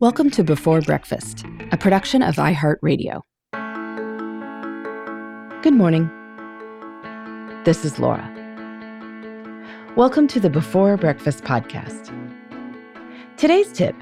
Welcome to Before Breakfast, a production of iHeartRadio. Good morning. This is Laura. Welcome to the Before Breakfast podcast. Today's tip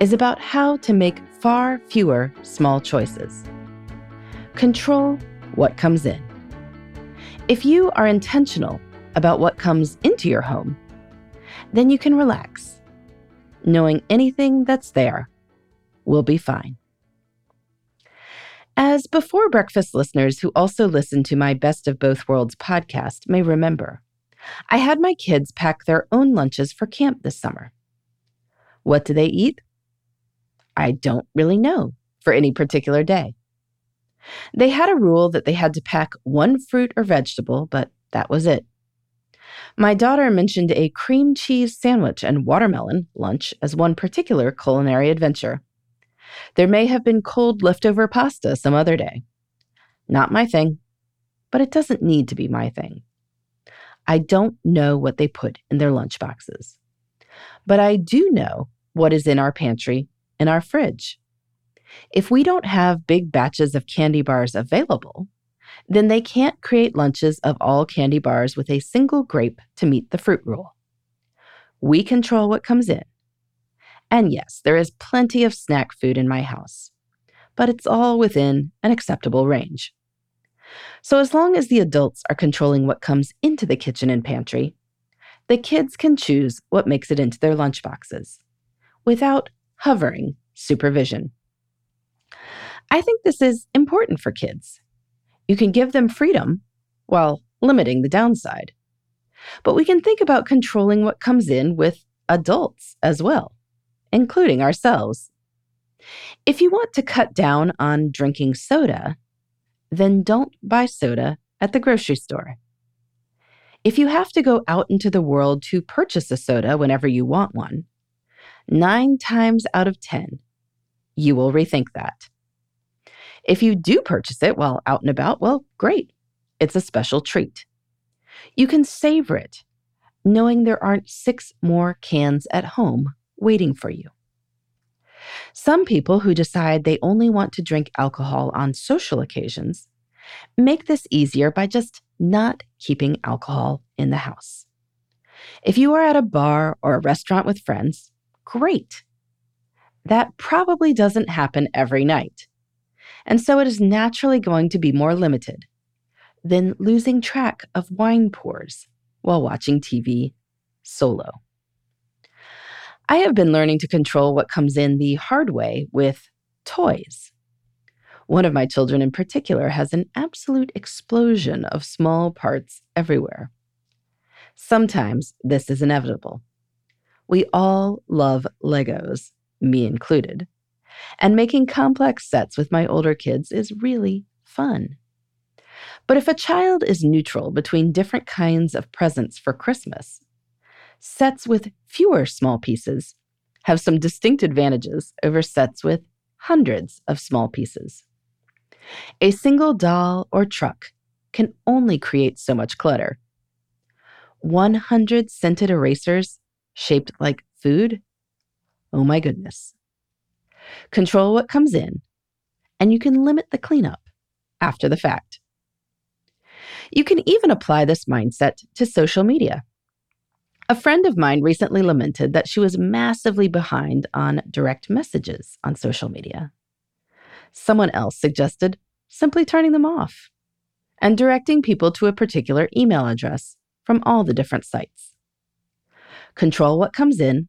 is about how to make far fewer small choices. Control what comes in. If you are intentional about what comes into your home, then you can relax, knowing anything that's there will be fine. As before breakfast listeners who also listen to my Best of Both Worlds podcast may remember, I had my kids pack their own lunches for camp this summer. What do they eat? I don't really know for any particular day. They had a rule that they had to pack one fruit or vegetable, but that was it. My daughter mentioned a cream cheese sandwich and watermelon lunch as one particular culinary adventure. There may have been cold leftover pasta some other day. Not my thing, but it doesn't need to be my thing. I don't know what they put in their lunchboxes, but I do know what is in our pantry and our fridge. If we don't have big batches of candy bars available, then they can't create lunches of all candy bars with a single grape to meet the fruit rule. We control what comes in, and yes, there is plenty of snack food in my house, but it's all within an acceptable range. So, as long as the adults are controlling what comes into the kitchen and pantry, the kids can choose what makes it into their lunchboxes without hovering supervision. I think this is important for kids. You can give them freedom while limiting the downside. But we can think about controlling what comes in with adults as well including ourselves. If you want to cut down on drinking soda, then don't buy soda at the grocery store. If you have to go out into the world to purchase a soda whenever you want one, nine times out of 10, you will rethink that. If you do purchase it while out and about, well, great. It's a special treat. You can savor it, knowing there aren't six more cans at home waiting for you. Some people who decide they only want to drink alcohol on social occasions make this easier by just not keeping alcohol in the house. If you are at a bar or a restaurant with friends, great. That probably doesn't happen every night. And so it is naturally going to be more limited than losing track of wine pours while watching TV solo. I have been learning to control what comes in the hard way with toys. One of my children in particular has an absolute explosion of small parts everywhere. Sometimes this is inevitable. We all love Legos, me included, and making complex sets with my older kids is really fun. But if a child is neutral between different kinds of presents for Christmas, sets with fewer small pieces have some distinct advantages over sets with hundreds of small pieces. A single doll or truck can only create so much clutter. 100 scented erasers shaped like food? Oh my goodness. Control what comes in, and you can limit the cleanup after the fact. You can even apply this mindset to social media. A friend of mine recently lamented that she was massively behind on direct messages on social media. Someone else suggested simply turning them off and directing people to a particular email address from all the different sites. Control what comes in,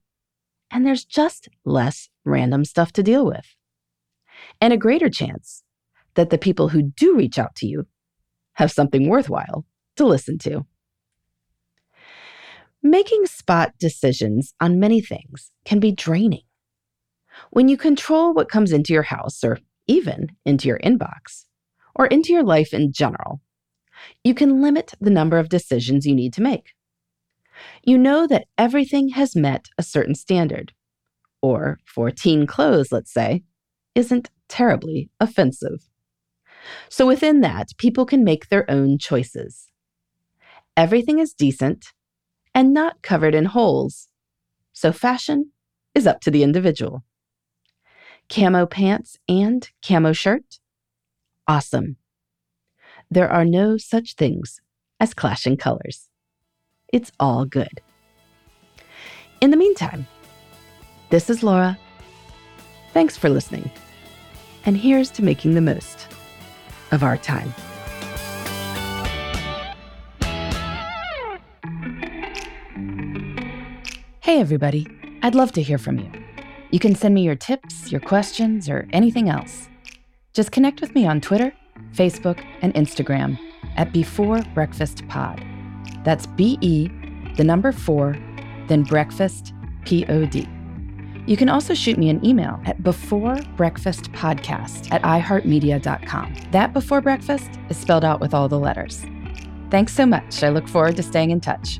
and there's just less random stuff to deal with. And a greater chance that the people who do reach out to you have something worthwhile to listen to. Making spot decisions on many things can be draining. When you control what comes into your house or even into your inbox or into your life in general, you can limit the number of decisions you need to make. You know that everything has met a certain standard, or for teen clothes, let's say, isn't terribly offensive. So within that, people can make their own choices. Everything is decent and not covered in holes. So fashion is up to the individual. Camo pants and camo shirt? Awesome. There are no such things as clashing colors. It's all good. In the meantime, this is Laura. Thanks for listening. And here's to making the most of our time. Hey, everybody. I'd love to hear from you. You can send me your tips, your questions, or anything else. Just connect with me on Twitter, Facebook, and Instagram at Before Breakfast Pod. That's B E, the number four, then breakfast, P O D. You can also shoot me an email at beforebreakfastpodcast at iheartmedia.com. That before breakfast is spelled out with all the letters. Thanks so much. I look forward to staying in touch.